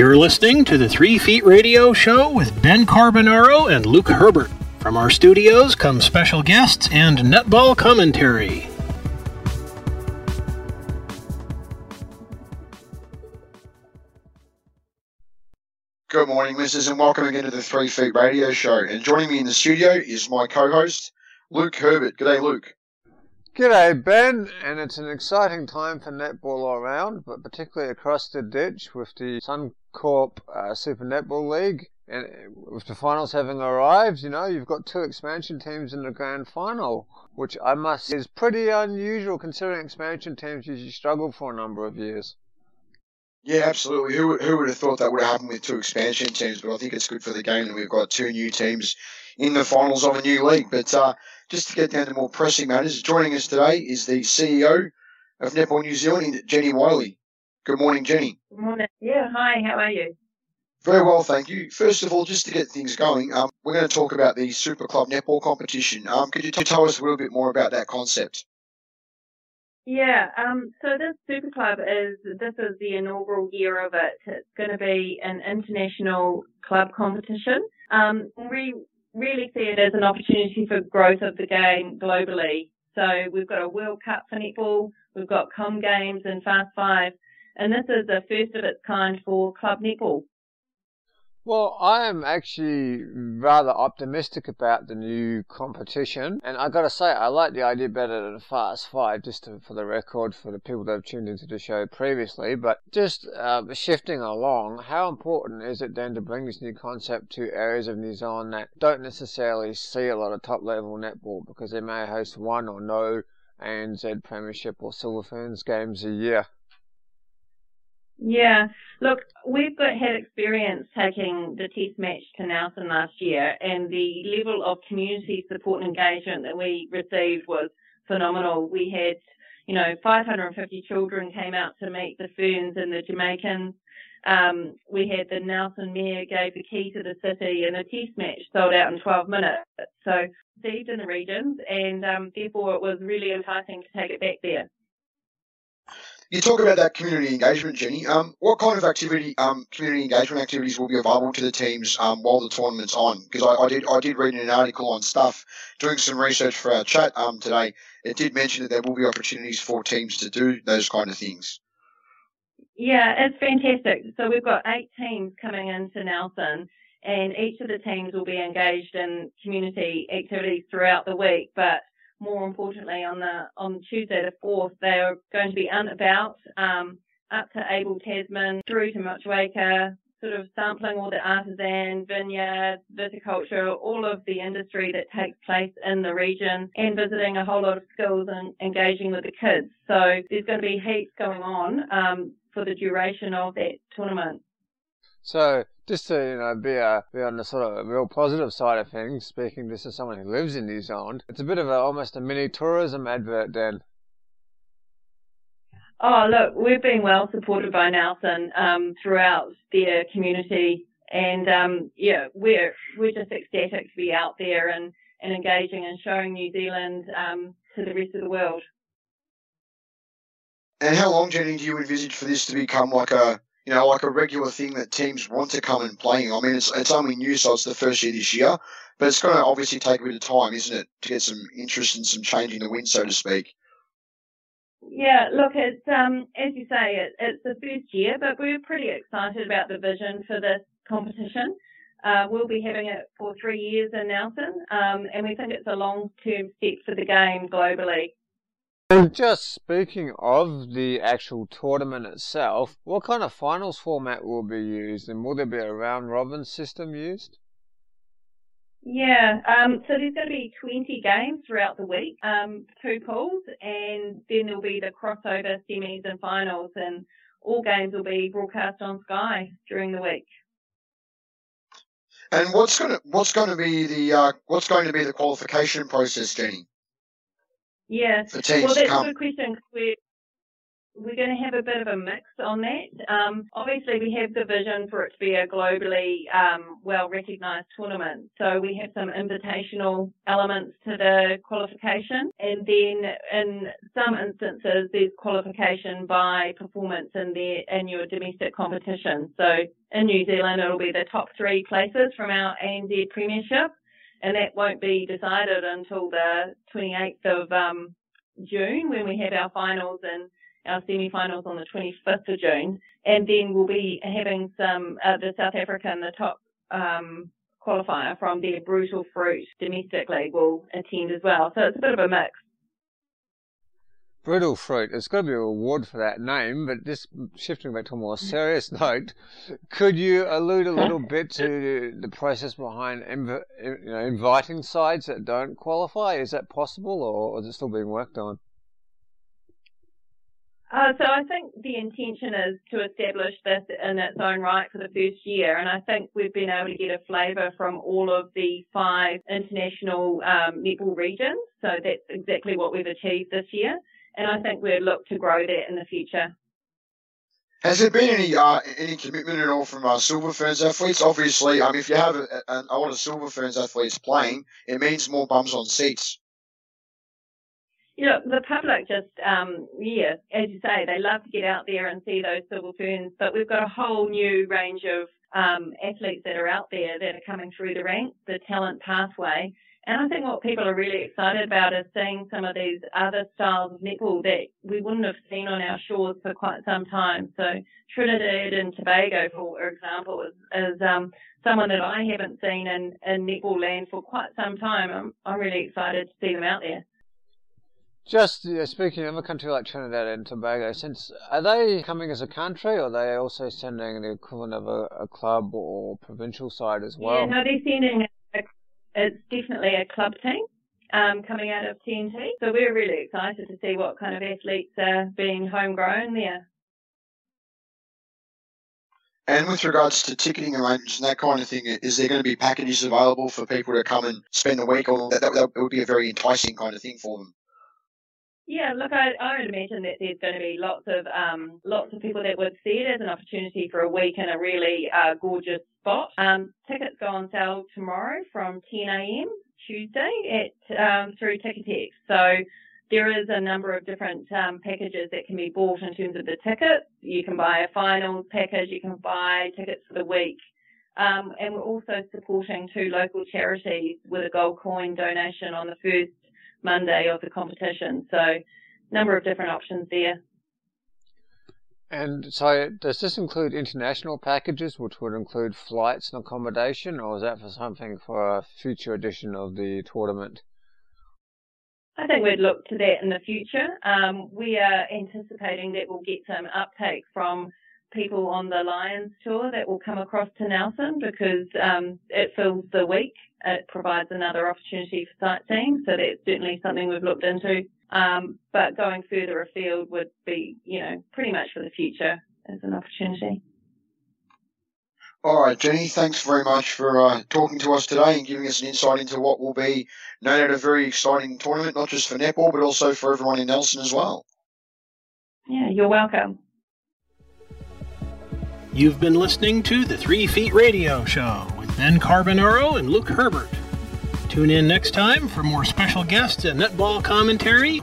You're listening to the Three Feet Radio Show with Ben Carbonaro and Luke Herbert. From our studios come special guests and netball commentary. Good morning, listeners, and welcome again to the Three Feet Radio Show. And joining me in the studio is my co-host, Luke Herbert. Good day, Luke. G'day, Ben, and it's an exciting time for netball all around, but particularly across the ditch with the Suncorp uh, Super Netball League. And with the finals having arrived, you know, you've got two expansion teams in the grand final, which I must say is pretty unusual considering expansion teams usually struggle for a number of years. Yeah, absolutely. Who, who would have thought that would have happened with two expansion teams? But I think it's good for the game that we've got two new teams in the finals of a new league. But uh, just to get down to more pressing matters, joining us today is the CEO of Netball New Zealand, Jennie Wyllie. Good morning, Jennie. Good morning. Yeah, hi, how are you? Very well, thank you. First of all, just to get things going, um, we're going to talk about the Super Club Netball competition. Um, could you t- tell us a little bit more about that concept? Yeah, um, so this Super Club is, this is the inaugural year of it. It's going to be an international club competition. Um, we really see it as an opportunity for growth of the game globally. So we've got a World Cup for netball, we've got Com Games and Fast Five, and this is the first of its kind for club netball. Well, I am actually rather optimistic about the new competition, and I got to say, I like the idea better than Fast Five, just to, for the record, for the people that have tuned into the show previously. But just uh, shifting along, how important is it then to bring this new concept to areas of New Zealand that don't necessarily see a lot of top level netball because they may host one or no ANZ Premiership or Silver Ferns games a year? Yeah, look, we've got had experience taking the test match to Nelson last year, and the level of community support and engagement that we received was phenomenal. We had, you know, 550 children came out to meet the Ferns and the Jamaicans. Um, we had the Nelson Mayor gave the key to the city, and the test match sold out in 12 minutes. So received in the regions, and um, therefore it was really enticing to take it back there. You talk about that community engagement, Jennie. Um, what kind of activity, um, community engagement activities will be available to the teams um, while the tournament's on? Because I, I, did, I did read an article on stuff, doing some research for our chat um, today. It did mention that there will be opportunities for teams to do those kind of things. Yeah, it's fantastic. So we've got eight teams coming into Nelson, and each of the teams will be engaged in community activities throughout the week. But more importantly, on the on Tuesday the fourth, they are going to be out about um, up to Abel Tasman through to Motueka, sort of sampling all the artisan, vineyards, viticulture, all of the industry that takes place in the region, and visiting a whole lot of schools and engaging with the kids. So there's going to be heaps going on um, for the duration of that tournament. So just to you know be a, be on the sort of real positive side of things, speaking this as someone who lives in New Zealand, it's a bit of a almost a mini tourism advert, then. Oh look, we've been well supported by Nelson um, throughout their community, and um, yeah, we're we're just ecstatic to be out there and, and engaging and showing New Zealand um, to the rest of the world. And how long, Jennie, do you envisage for this to become like a you know, like a regular thing that teams want to come and play. I mean, it's it's only new, so it's the first year this year, but it's going to obviously take a bit of time, isn't it, to get some interest and some change in the wind, so to speak. Yeah, look, it's um, as you say, it, it's the first year, but we're pretty excited about the vision for this competition. Uh, we'll be having it for three years in Nelson, um, and we think it's a long-term step for the game globally. And just speaking of the actual tournament itself, what kind of finals format will be used, and will there be a round robin system used? Yeah, um, so there's going to be 20 games throughout the week, um, two pools, and then there'll be the crossover semis and finals, and all games will be broadcast on Sky during the week. And what's going to what's going to be the uh, what's going to be the qualification process, Jennie? Teams well, that's come. a good question. We're, we're going to have a bit of a mix on that. Um, obviously, we have the vision for it to be a globally um, well recognised tournament. So we have some invitational elements to the qualification, and then in some instances, there's qualification by performance in the in your domestic competition. So in New Zealand, it'll be the top three places from our ANZ Premiership, and that won't be decided until the 28th of um, June when we have our finals and our semi-finals on the 25th of June, and then we'll be having some uh, the South African, the top um, qualifier from their Brutal Fruit domestic league will attend as well. So it's a bit of a mix. Brutal Fruit. It's got to be a reward for that name, but just shifting back to a more serious note, could you allude a little bit to the process behind inv- you know, inviting sides that don't qualify? Is that possible, or is it still being worked on? Uh, so I think the intention is to establish this in its own right for the first year, and I think we've been able to get a flavour from all of the five international um, netball regions. So that's exactly what we've achieved this year, and I think we'd look to grow that in the future. Has there been any uh, any commitment at all from uh, Silver Ferns athletes? Obviously, um, if you have a, a, a lot of Silver Ferns athletes playing, it means more bums on seats. You know, the public just, um, yeah, as you say, they love to get out there and see those silver ferns, but we've got a whole new range of um, athletes that are out there that are coming through the ranks, the talent pathway. And I think what people are really excited about is seeing some of these other styles of netball that we wouldn't have seen on our shores for quite some time. So Trinidad and Tobago, for example, is, is um, someone that I haven't seen in, in netball land for quite some time. I'm, I'm really excited to see them out there. Just speaking of a country like Trinidad and Tobago, since are they coming as a country, or are they also sending the equivalent of a, a club or provincial side as well? Yeah, no, they're sending. It's definitely a club team um, coming out of TNT. So we're really excited to see what kind of athletes are being homegrown there. And with regards to ticketing arrangements and that kind of thing, is there going to be packages available for people to come and spend a week? Or that, that would be a very enticing kind of thing for them. Yeah, look, I, I would imagine that there's going to be lots of um, lots of people that would see it as an opportunity for a week in a really uh, gorgeous spot. Um, tickets go on sale tomorrow from 10 a.m. Tuesday at um, through Ticketek. So there is a number of different um, packages that can be bought in terms of the tickets. You can buy a finals package, you can buy tickets for the week. Um, and we're also supporting two local charities with a gold coin donation on the first Monday of the competition. So, number of different options there. And so, does this include international packages, which would include flights and accommodation, or is that for something for a future edition of the tournament? I think we'd look to that in the future. Um, we are anticipating that we'll get some uptake from people on the Lions tour that will come across to Nelson because um, it fills the week it provides another opportunity for sightseeing. So that's certainly something we've looked into. Um, but going further afield would be, you know, pretty much for the future as an opportunity. All right, Jennie, thanks very much for uh, talking to us today and giving us an insight into what will be no doubt a very exciting tournament, not just for netball, but also for everyone in Nelson as well. Yeah, you're welcome. You've been listening to the Three Feet Radio Show with Ben Carbonaro and Luke Herbert. Tune in next time for more special guests and netball commentary